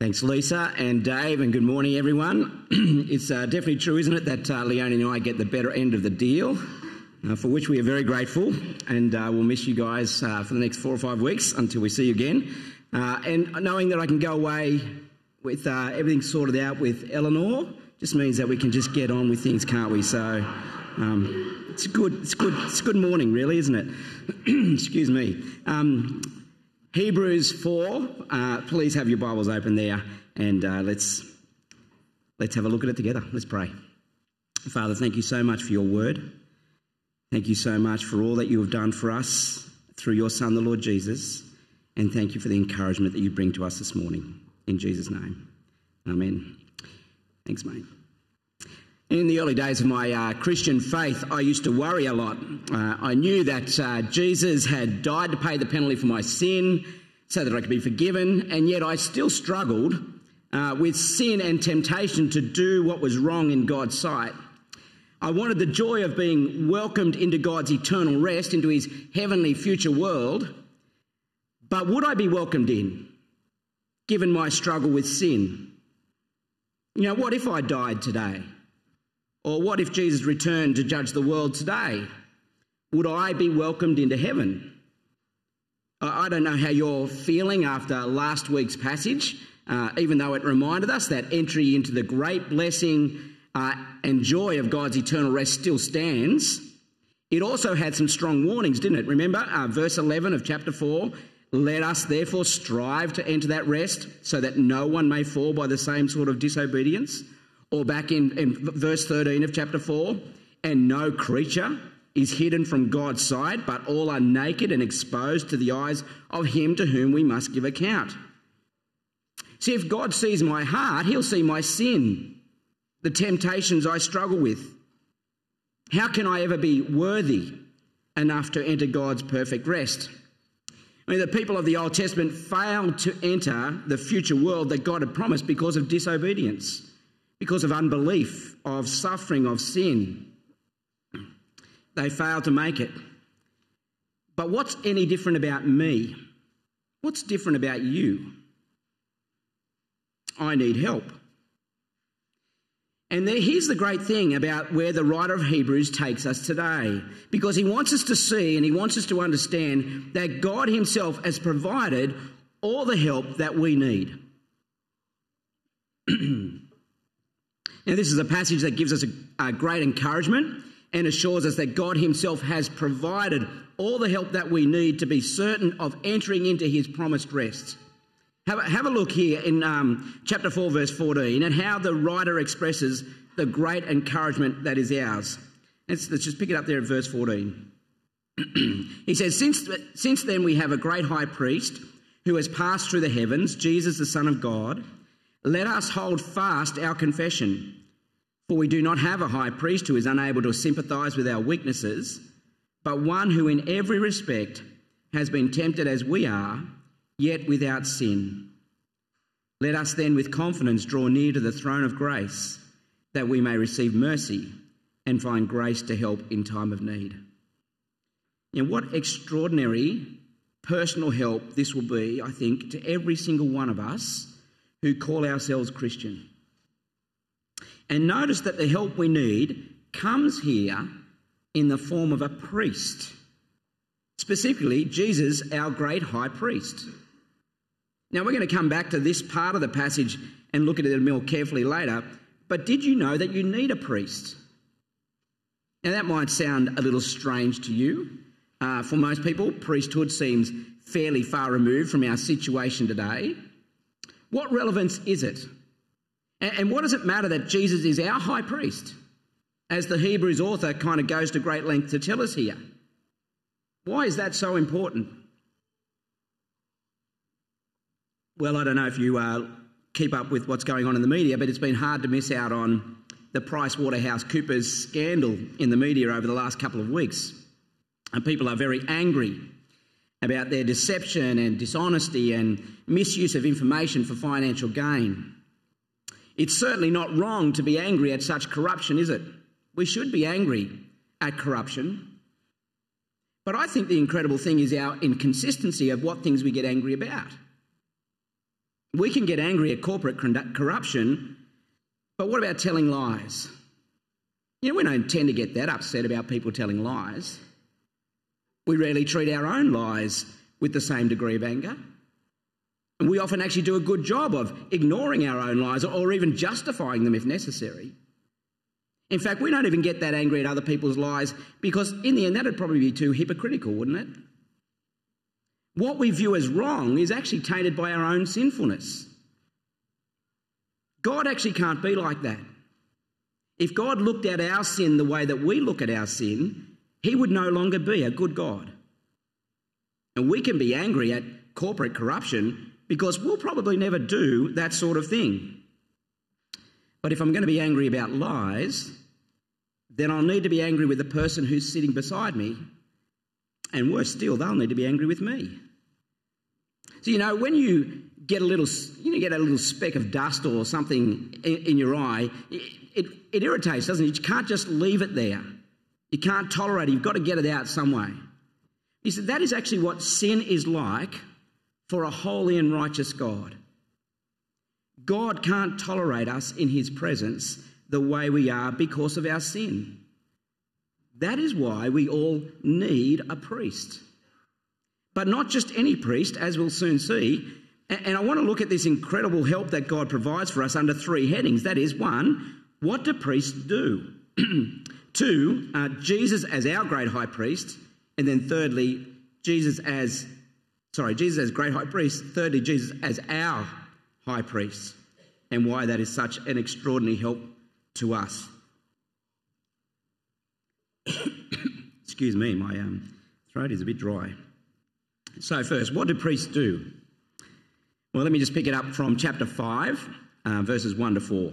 Thanks, Lisa and Dave, and good morning, everyone. it's uh, definitely true, isn't it, that uh, Leonie and I get the better end of the deal, uh, for which we are very grateful, and uh, we'll miss you guys uh, for the next four or five weeks until we see you again. Uh, and knowing that I can go away with everything sorted out with Eleanor just means that we can just get on with things, can't we? So um, it's good. It's good. It's good morning, really, isn't it? Excuse me. Um, Hebrews 4, uh, please have your Bibles open there and uh, let's, let's have a look at it together. Let's pray. Father, thank you so much for your word. Thank you so much for all that you have done for us through your Son, the Lord Jesus. And thank you for the encouragement that you bring to us this morning. In Jesus' name. Amen. Thanks, mate. In the early days of my uh, Christian faith, I used to worry a lot. Uh, I knew that uh, Jesus had died to pay the penalty for my sin so that I could be forgiven, and yet I still struggled uh, with sin and temptation to do what was wrong in God's sight. I wanted the joy of being welcomed into God's eternal rest, into his heavenly future world. But would I be welcomed in, given my struggle with sin? You know, what if I died today? Or what if Jesus returned to judge the world today? Would I be welcomed into heaven? I don't know how you're feeling after last week's passage, uh, even though it reminded us that entry into the great blessing uh, and joy of God's eternal rest still stands. It also had some strong warnings, didn't it? Remember, uh, verse 11 of chapter 4 let us therefore strive to enter that rest so that no one may fall by the same sort of disobedience. Or back in, in verse 13 of chapter 4 and no creature is hidden from God's sight, but all are naked and exposed to the eyes of him to whom we must give account. See, if God sees my heart, he'll see my sin, the temptations I struggle with. How can I ever be worthy enough to enter God's perfect rest? I mean, the people of the Old Testament failed to enter the future world that God had promised because of disobedience because of unbelief, of suffering, of sin. They failed to make it. But what's any different about me? What's different about you? I need help. And there, here's the great thing about where the writer of Hebrews takes us today, because he wants us to see and he wants us to understand that God Himself has provided all the help that we need. Now, this is a passage that gives us a, a great encouragement and assures us that God Himself has provided all the help that we need to be certain of entering into His promised rest. Have a, have a look here in um, chapter 4, verse 14, and how the writer expresses the great encouragement that is ours. Let's, let's just pick it up there at verse 14. he says, since, since then we have a great high priest who has passed through the heavens, Jesus, the Son of God. Let us hold fast our confession. For we do not have a high priest who is unable to sympathize with our weaknesses, but one who in every respect has been tempted as we are, yet without sin. Let us then with confidence draw near to the throne of grace, that we may receive mercy and find grace to help in time of need. And what extraordinary personal help this will be, I think, to every single one of us who call ourselves Christian. And notice that the help we need comes here in the form of a priest, specifically Jesus, our great high priest. Now, we're going to come back to this part of the passage and look at it more carefully later, but did you know that you need a priest? Now, that might sound a little strange to you. Uh, for most people, priesthood seems fairly far removed from our situation today. What relevance is it? And what does it matter that Jesus is our high priest? As the Hebrews author kind of goes to great length to tell us here. Why is that so important? Well, I don't know if you uh, keep up with what's going on in the media, but it's been hard to miss out on the PricewaterhouseCoopers scandal in the media over the last couple of weeks. And people are very angry about their deception and dishonesty and misuse of information for financial gain. It's certainly not wrong to be angry at such corruption, is it? We should be angry at corruption. But I think the incredible thing is our inconsistency of what things we get angry about. We can get angry at corporate corruption, but what about telling lies? You know, we don't tend to get that upset about people telling lies. We rarely treat our own lies with the same degree of anger. And we often actually do a good job of ignoring our own lies or even justifying them if necessary. In fact, we don't even get that angry at other people's lies because, in the end, that would probably be too hypocritical, wouldn't it? What we view as wrong is actually tainted by our own sinfulness. God actually can't be like that. If God looked at our sin the way that we look at our sin, he would no longer be a good God. And we can be angry at corporate corruption because we'll probably never do that sort of thing. But if I'm going to be angry about lies, then I'll need to be angry with the person who's sitting beside me. And worse still, they'll need to be angry with me. So, you know, when you get a little, you know, get a little speck of dust or something in, in your eye, it, it, it irritates, doesn't it? You can't just leave it there. You can't tolerate it. You've got to get it out some way. He said that is actually what sin is like for a holy and righteous God. God can't tolerate us in his presence the way we are because of our sin. That is why we all need a priest. But not just any priest, as we'll soon see. And I want to look at this incredible help that God provides for us under three headings. That is, one, what do priests do? Two, uh, Jesus as our great high priest. And then thirdly, Jesus as, sorry, Jesus as great high priest. Thirdly, Jesus as our high priest. And why that is such an extraordinary help to us. Excuse me, my um, throat is a bit dry. So, first, what do priests do? Well, let me just pick it up from chapter 5, uh, verses 1 to 4.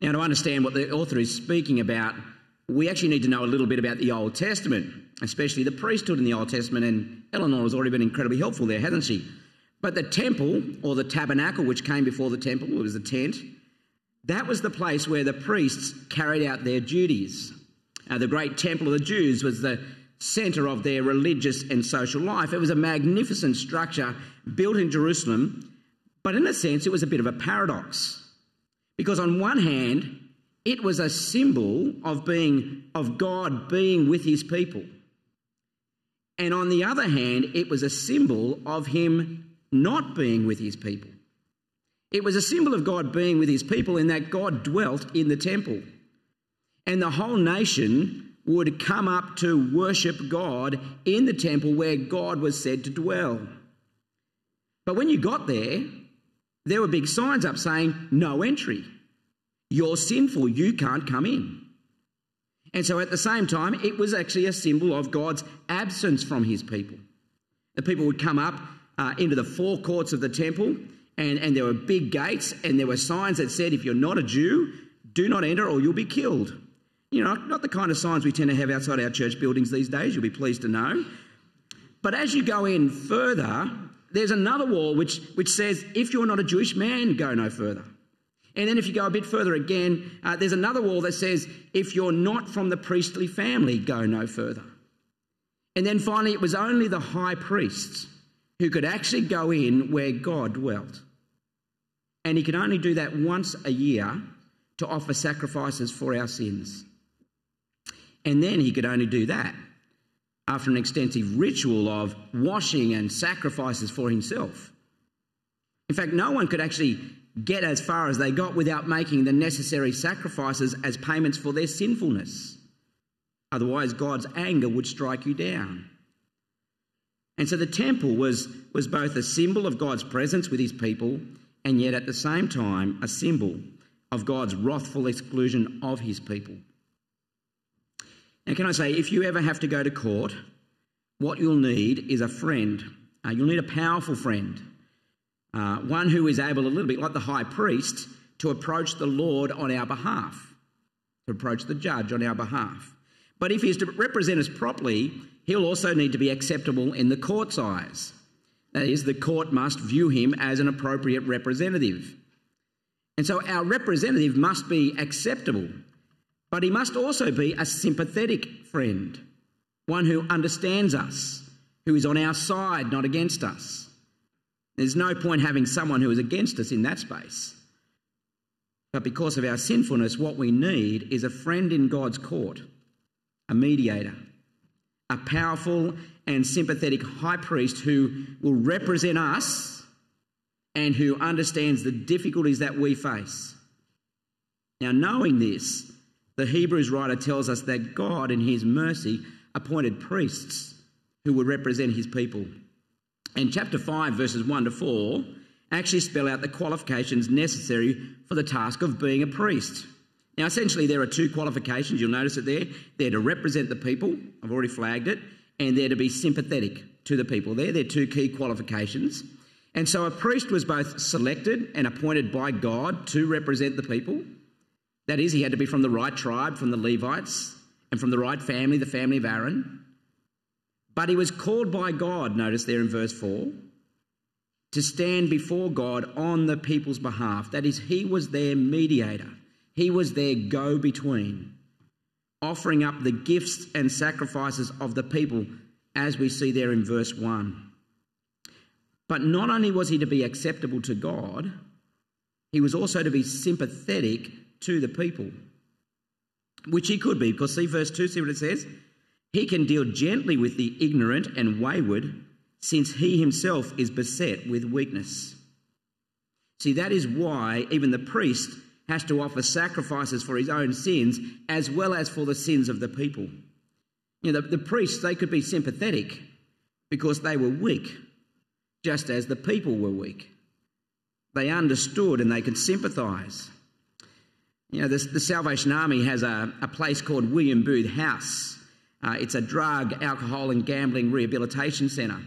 Now, to understand what the author is speaking about, we actually need to know a little bit about the Old Testament, especially the priesthood in the Old Testament. And Eleanor has already been incredibly helpful there, hasn't she? But the temple, or the tabernacle, which came before the temple, it was a tent, that was the place where the priests carried out their duties. The great temple of the Jews was the centre of their religious and social life. It was a magnificent structure built in Jerusalem, but in a sense, it was a bit of a paradox. Because on one hand, it was a symbol of being of God being with his people. And on the other hand, it was a symbol of him not being with his people. It was a symbol of God being with his people in that God dwelt in the temple. And the whole nation would come up to worship God in the temple where God was said to dwell. But when you got there, there were big signs up saying, No entry. You're sinful. You can't come in. And so at the same time, it was actually a symbol of God's absence from his people. The people would come up uh, into the forecourts of the temple, and, and there were big gates, and there were signs that said, If you're not a Jew, do not enter or you'll be killed. You know, not the kind of signs we tend to have outside our church buildings these days, you'll be pleased to know. But as you go in further, there's another wall which, which says, if you're not a Jewish man, go no further. And then if you go a bit further again, uh, there's another wall that says, if you're not from the priestly family, go no further. And then finally, it was only the high priests who could actually go in where God dwelt. And he could only do that once a year to offer sacrifices for our sins. And then he could only do that after an extensive ritual of washing and sacrifices for himself. In fact, no one could actually get as far as they got without making the necessary sacrifices as payments for their sinfulness. Otherwise, God's anger would strike you down. And so the temple was, was both a symbol of God's presence with his people and yet at the same time a symbol of God's wrathful exclusion of his people. And can I say, if you ever have to go to court, what you'll need is a friend. Uh, you'll need a powerful friend. uh, one who is able, a little bit like the high priest, to approach the Lord on our behalf, to approach the judge on our behalf. But if he is to represent us properly, he'll also need to be acceptable in the court's eyes. That is, the court must view him as an appropriate representative. And so our representative must be acceptable, but he must also be a sympathetic friend, one who understands us, who is on our side, not against us. There's no point having someone who is against us in that space. But because of our sinfulness, what we need is a friend in God's court, a mediator, a powerful and sympathetic high priest who will represent us and who understands the difficulties that we face. Now, knowing this, the Hebrews writer tells us that God, in His mercy, appointed priests who would represent His people. And chapter 5, verses 1 to 4, actually spell out the qualifications necessary for the task of being a priest. Now, essentially, there are two qualifications. You'll notice it there. They're to represent the people, I've already flagged it, and they're to be sympathetic to the people. There, they're two key qualifications. And so a priest was both selected and appointed by God to represent the people. That is, he had to be from the right tribe, from the Levites, and from the right family, the family of Aaron. But he was called by God, notice there in verse 4, to stand before God on the people's behalf. That is, he was their mediator, he was their go between, offering up the gifts and sacrifices of the people, as we see there in verse 1. But not only was he to be acceptable to God, he was also to be sympathetic to the people, which he could be, because see verse 2, see what it says? He can deal gently with the ignorant and wayward, since he himself is beset with weakness. See, that is why even the priest has to offer sacrifices for his own sins as well as for the sins of the people. You know, the, the priests, they could be sympathetic because they were weak, just as the people were weak. They understood and they could sympathise. You know, the, Salvation Army has a, a place called William Booth House uh, it's a drug, alcohol, and gambling rehabilitation centre.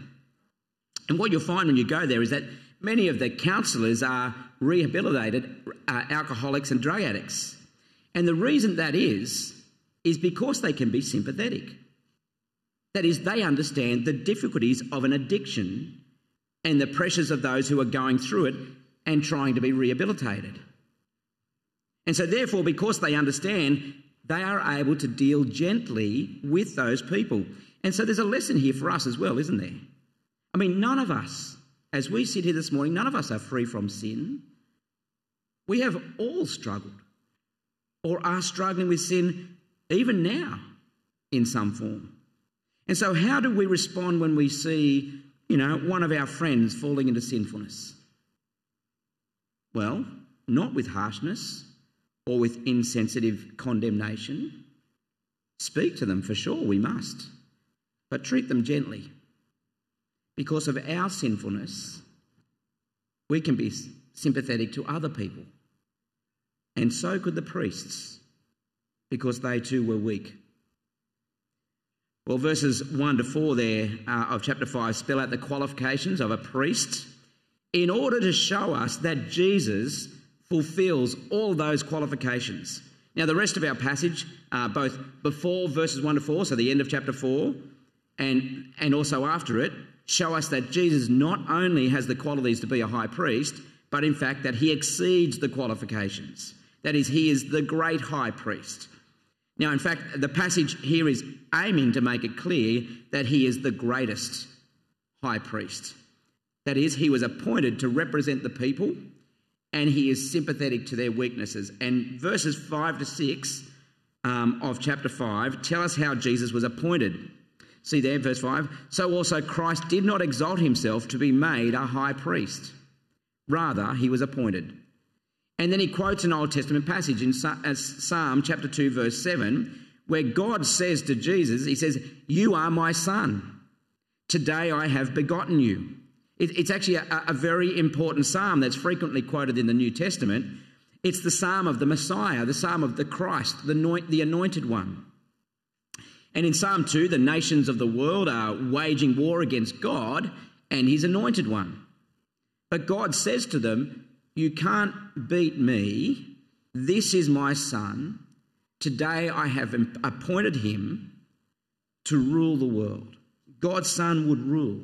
And what you'll find when you go there is that many of the counsellors are rehabilitated uh, alcoholics and drug addicts. And the reason that is, is because they can be sympathetic. That is, they understand the difficulties of an addiction and the pressures of those who are going through it and trying to be rehabilitated. And so, therefore, because they understand they are able to deal gently with those people. And so there's a lesson here for us as well, isn't there? I mean, none of us, as we sit here this morning, none of us are free from sin. We have all struggled or are struggling with sin even now in some form. And so, how do we respond when we see, you know, one of our friends falling into sinfulness? Well, not with harshness, or with insensitive condemnation. Speak to them for sure, we must, but treat them gently. Because of our sinfulness, we can be sympathetic to other people. And so could the priests, because they too were weak. Well, verses 1 to 4 there uh, of chapter 5 spell out the qualifications of a priest in order to show us that Jesus fulfills all those qualifications. Now, the rest of our passage, uh, both before verses 1 to 4, so the end of chapter 4, and, and also after it, show us that Jesus not only has the qualities to be a high priest, but in fact that he exceeds the qualifications. That is, he is the great high priest. Now, in fact, the passage here is aiming to make it clear that he is the greatest high priest. That is, he was appointed to represent the people and he is sympathetic to their weaknesses. And verses 5 to 6 um, of chapter 5 tell us how Jesus was appointed. See there, verse 5. So also Christ did not exalt himself to be made a high priest. Rather, he was appointed. And then he quotes an Old Testament passage in Psalm chapter 2, verse 7, where God says to Jesus, He says, You are my son. Today I have begotten you. It's actually a, a very important psalm that's frequently quoted in the New Testament. It's the psalm of the Messiah, the psalm of the Christ, the, the anointed one. And in Psalm 2, the nations of the world are waging war against God and his anointed one. But God says to them, You can't beat me. This is my son. Today I have appointed him to rule the world. God's son would rule,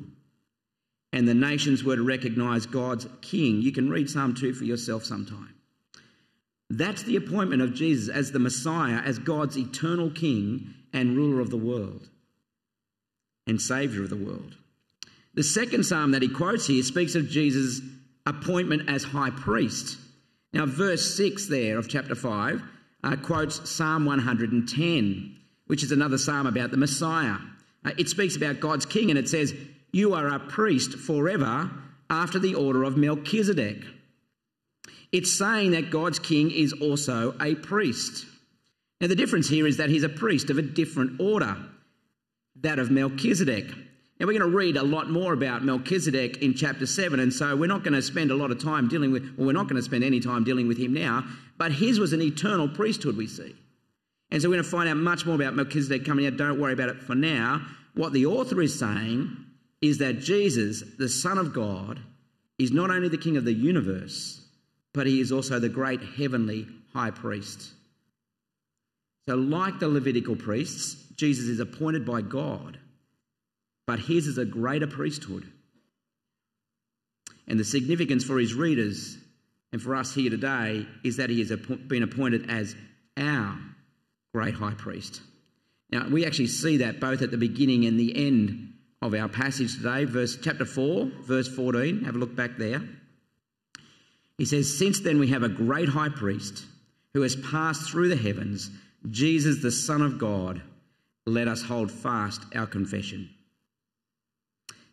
and the nations were to recognize God's king. You can read Psalm 2 for yourself sometime. That's the appointment of Jesus as the Messiah, as God's eternal king and ruler of the world and saviour of the world. The second psalm that he quotes here speaks of Jesus' appointment as high priest. Now, verse 6 there of chapter 5 uh, quotes Psalm 110, which is another psalm about the Messiah. Uh, it speaks about God's king and it says, You are a priest forever after the order of Melchizedek. It's saying that God's king is also a priest. Now, the difference here is that he's a priest of a different order, that of Melchizedek. Now, we're going to read a lot more about Melchizedek in chapter 7, and so we're not going to spend a lot of time dealing with, well, we're not going to spend any time dealing with him now, but his was an eternal priesthood, we see. And so we're going to find out much more about Melchizedek coming out. Don't worry about it for now. What the author is saying is that Jesus, the Son of God, is not only the King of the universe, but he is also the great heavenly high priest. So, like the Levitical priests, Jesus is appointed by God but his is a greater priesthood. And the significance for his readers and for us here today is that he has been appointed as our great high priest. Now, we actually see that both at the beginning and the end of our passage today, verse chapter 4, verse 14. Have a look back there. He says, Since then we have a great high priest who has passed through the heavens, Jesus the Son of God. Let us hold fast our confession.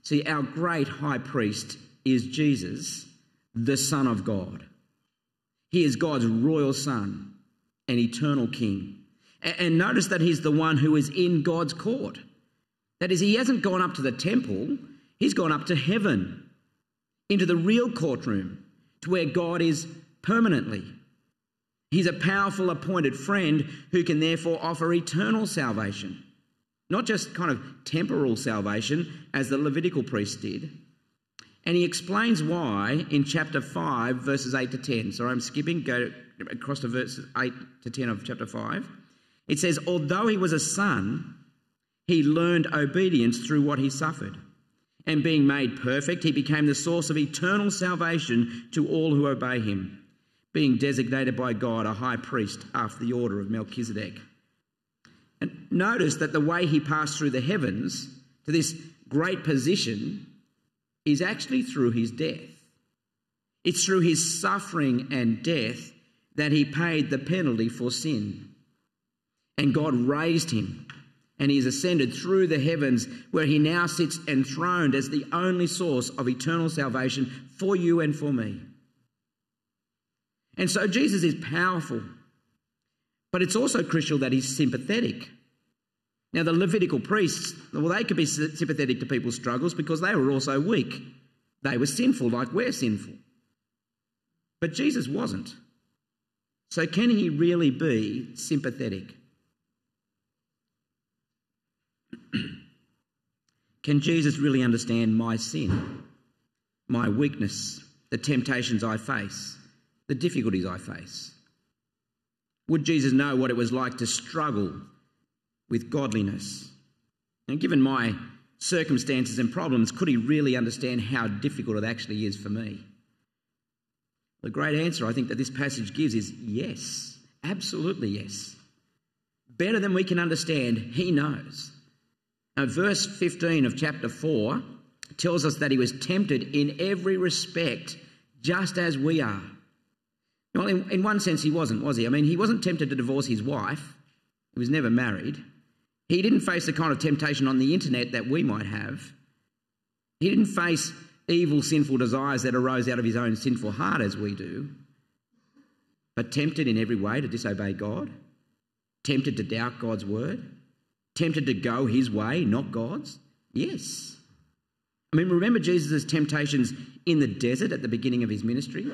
See, our great high priest is Jesus, the Son of God. He is God's royal Son and eternal King. And notice that he's the one who is in God's court. That is, he hasn't gone up to the temple, he's gone up to heaven, into the real courtroom, to where God is permanently. He's a powerful appointed friend who can therefore offer eternal salvation. Not just kind of temporal salvation, as the Levitical priest did. And he explains why in chapter 5, verses 8 to 10. So I'm skipping, go across to verses 8 to 10 of chapter 5. It says, Although he was a son, he learned obedience through what he suffered. And being made perfect, he became the source of eternal salvation to all who obey him, being designated by God a high priest after the order of Melchizedek. And notice that the way he passed through the heavens to this great position is actually through his death. It's through his suffering and death that he paid the penalty for sin. And God raised him, and he has ascended through the heavens, where he now sits enthroned as the only source of eternal salvation for you and for me. And so Jesus is powerful. But it's also crucial that he's sympathetic. Now, the Levitical priests, well, they could be sympathetic to people's struggles because they were also weak. They were sinful, like we're sinful. But Jesus wasn't. So, can he really be sympathetic? can Jesus really understand my sin, my weakness, the temptations I face, the difficulties I face? Would Jesus know what it was like to struggle with godliness? And given my circumstances and problems, could he really understand how difficult it actually is for me? The great answer I think that this passage gives is yes, absolutely yes. Better than we can understand, he knows. Now, verse 15 of chapter 4 tells us that he was tempted in every respect, just as we are. Well, in, in one sense, he wasn't, was he? I mean, he wasn't tempted to divorce his wife, he was never married. He didn't face the kind of temptation on the internet that we might have. He didn't face evil, sinful desires that arose out of his own sinful heart as we do, but tempted in every way to disobey God, tempted to doubt God's word, tempted to go his way, not God's. Yes. I mean, remember Jesus' temptations in the desert at the beginning of his ministry?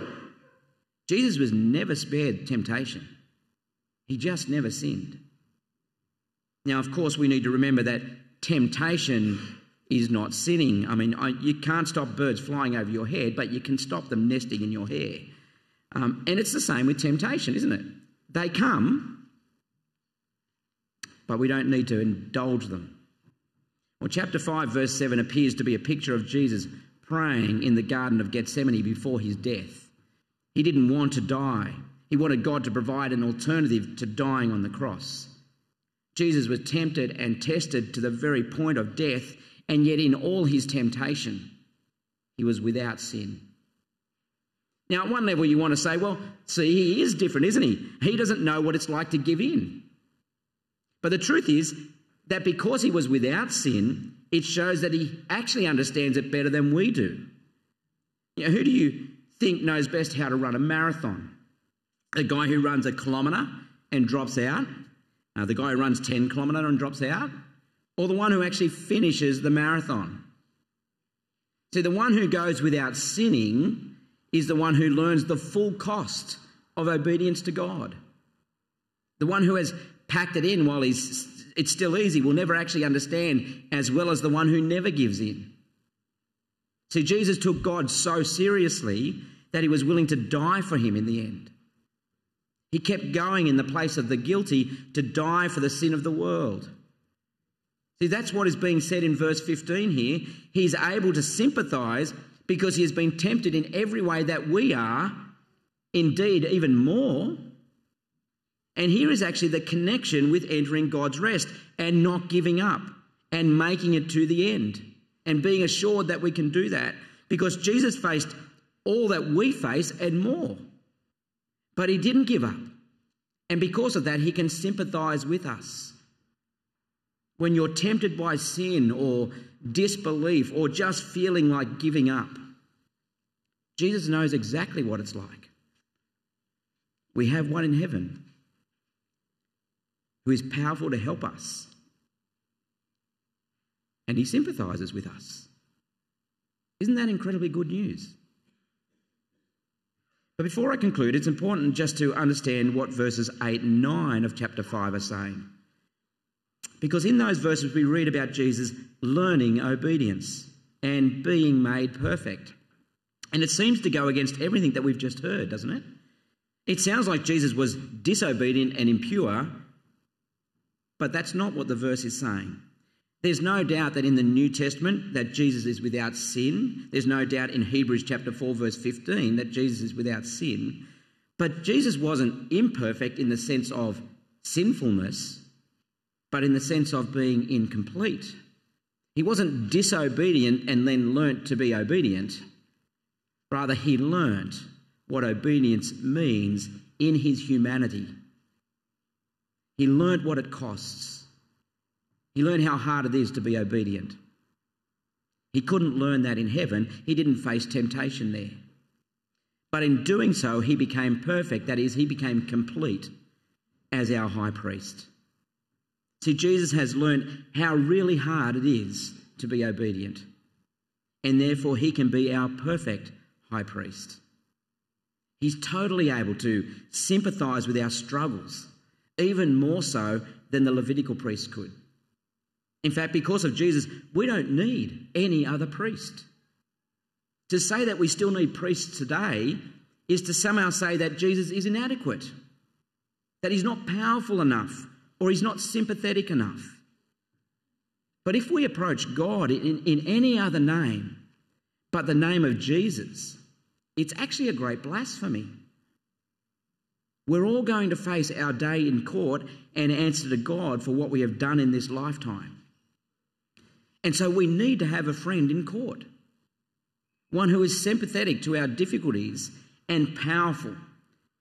Jesus was never spared temptation, he just never sinned. Now, of course, we need to remember that temptation is not sinning. I mean, I, you can't stop birds flying over your head, but you can stop them nesting in your hair. Um, and it's the same with temptation, isn't it? They come, but we don't need to indulge them. Well, chapter 5, verse 7 appears to be a picture of Jesus praying in the Garden of Gethsemane before his death. He didn't want to die, he wanted God to provide an alternative to dying on the cross. Jesus was tempted and tested to the very point of death, and yet in all his temptation, he was without sin. Now, at one level, you want to say, well, see, he is different, isn't he? He doesn't know what it's like to give in. But the truth is that because he was without sin, it shows that he actually understands it better than we do. You know, who do you think knows best how to run a marathon? The guy who runs a kilometre and drops out? Uh, the guy who runs 10 kilometre and drops out? Or the one who actually finishes the marathon? See, the one who goes without sinning is the one who learns the full cost of obedience to God. The one who has packed it in while he's, it's still easy We'll never actually understand as well as the one who never gives in. See, Jesus took God so seriously that he was willing to die for him in the end. He kept going in the place of the guilty to die for the sin of the world. See, that's what is being said in verse 15 here. He's able to sympathize because he has been tempted in every way that we are, indeed, even more. And here is actually the connection with entering God's rest and not giving up and making it to the end and being assured that we can do that because Jesus faced all that we face and more. But he didn't give up. And because of that, he can sympathize with us. When you're tempted by sin or disbelief or just feeling like giving up. Jesus knows exactly what it's like. We have one in heaven who is powerful to help us, and he sympathizes with us. Isn't that incredibly good news? But before I conclude, it's important just to understand what verses 8 and 9 of chapter 5 are saying. Because in those verses, we read about Jesus learning obedience and being made perfect. And it seems to go against everything that we've just heard, doesn't it? It sounds like Jesus was disobedient and impure, but that's not what the verse is saying. There's no doubt that in the New Testament that Jesus is without sin. There's no doubt in Hebrews chapter 4 verse 15 that Jesus is without sin. But Jesus wasn't imperfect in the sense of sinfulness but in the sense of being incomplete. He wasn't disobedient and then learnt to be obedient. Rather, he learnt what obedience means in his humanity. He learnt what it costs. He learned how hard it is to be obedient. He couldn't learn that in heaven. He didn't face temptation there. But in doing so, he became perfect. That is, he became complete as our high priest. See, Jesus has learned how really hard it is to be obedient, and therefore he can be our perfect high priest. He's totally able to sympathize with our struggles, even more so than the Levitical priest could. In fact, because of Jesus, we don't need any other priest. To say that we still need priests today is to somehow say that Jesus is inadequate, that he's not powerful enough, or he's not sympathetic enough. But if we approach God in, in any other name but the name of Jesus, it's actually a great blasphemy. We're all going to face our day in court and answer to God for what we have done in this lifetime. And so we need to have a friend in court, one who is sympathetic to our difficulties and powerful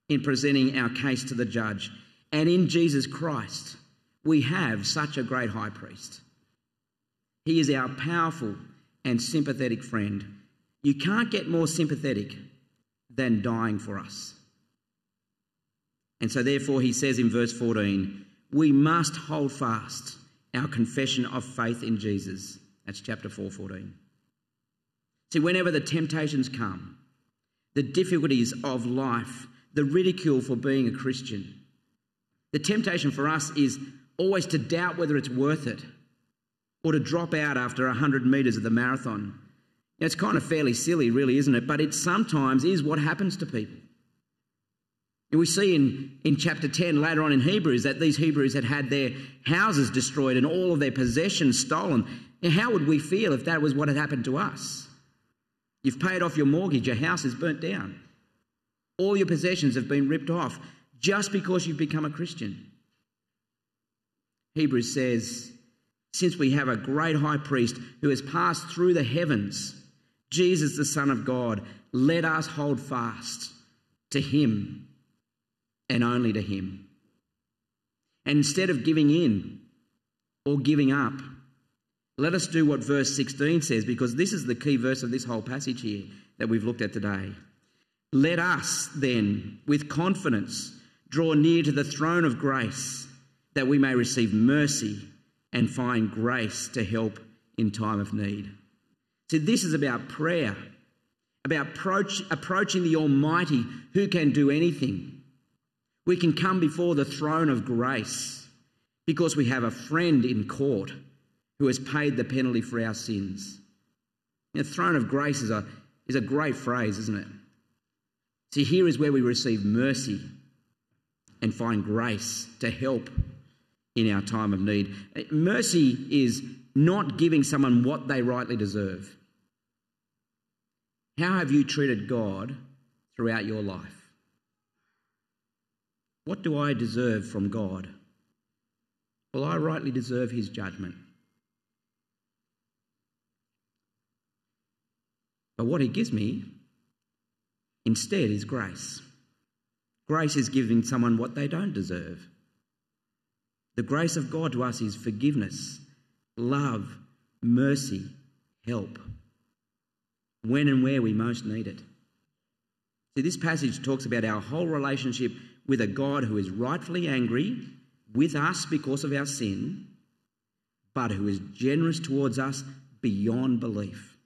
in presenting our case to the judge and in Jesus Christ, we have such a great high priest. He is our powerful and sympathetic friend. You can't get more sympathetic than dying for us. And so, therefore, he says in verse 14, we must hold fast our confession of faith in Jesus. That's chapter 4, 14. See, whenever the temptations come, the difficulties of life, the ridicule for being a Christian, the temptation for us is always to doubt whether it's worth it or to drop out after 100 metres of the marathon. It's kind of fairly silly, really, isn't it? But it sometimes is what happens to people. And we see in, in chapter 10 later on in Hebrews that these Hebrews had had their houses destroyed and all of their possessions stolen. Now, how would we feel if that was what had happened to us? You've paid off your mortgage, your house is burnt down, all your possessions have been ripped off just because you've become a Christian. Hebrews says, since we have a great high priest who has passed through the heavens, Jesus, the Son of God, let us hold fast to him and only to him. And instead of giving in or giving up, let us do what verse 16 says, because this is the key verse of this whole passage here that we've looked at today. Let us then, with confidence, draw near to the throne of grace that we may receive mercy and find grace to help in time of need. See, this is about prayer, about approach, approaching the Almighty who can do anything. We can come before the throne of grace because we have a friend in court who has paid the penalty for our sins. The throne of grace is a, is a great phrase, isn't it? See, here is where we receive mercy and find grace to help in our time of need. Mercy is not giving someone what they rightly deserve. How have you treated God throughout your life? What do I deserve from God? Well, I rightly deserve his judgment. But what he gives me instead is grace. Grace is giving someone what they don't deserve. The grace of God to us is forgiveness, love, mercy, help, when and where we most need it. See, this passage talks about our whole relationship with a God who is rightfully angry with us because of our sin, but who is generous towards us beyond belief.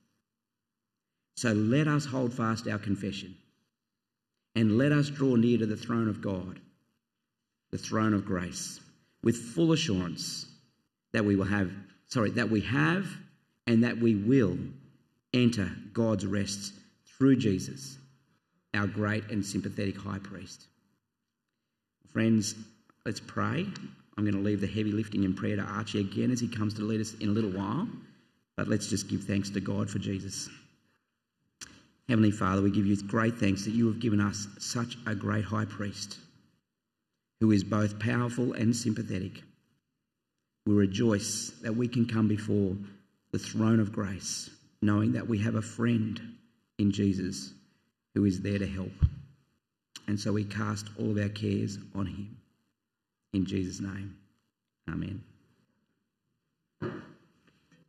So let us hold fast our confession and let us draw near to the throne of God, the throne of grace with full assurance that we will have, sorry, that we have and that we will enter God's rest through Jesus, our great and sympathetic high priest. Friends, let's pray. I'm going to leave the heavy lifting in prayer to Archie again as he comes to lead us in a little while. But let's just give thanks to God for Jesus. Heavenly Father, we give you great thanks that you have given us such a great high priest who is both powerful and sympathetic. We rejoice that we can come before the throne of grace, knowing that we have a friend in Jesus who is there to help. And so we cast all of our cares on him. In Jesus' name, amen.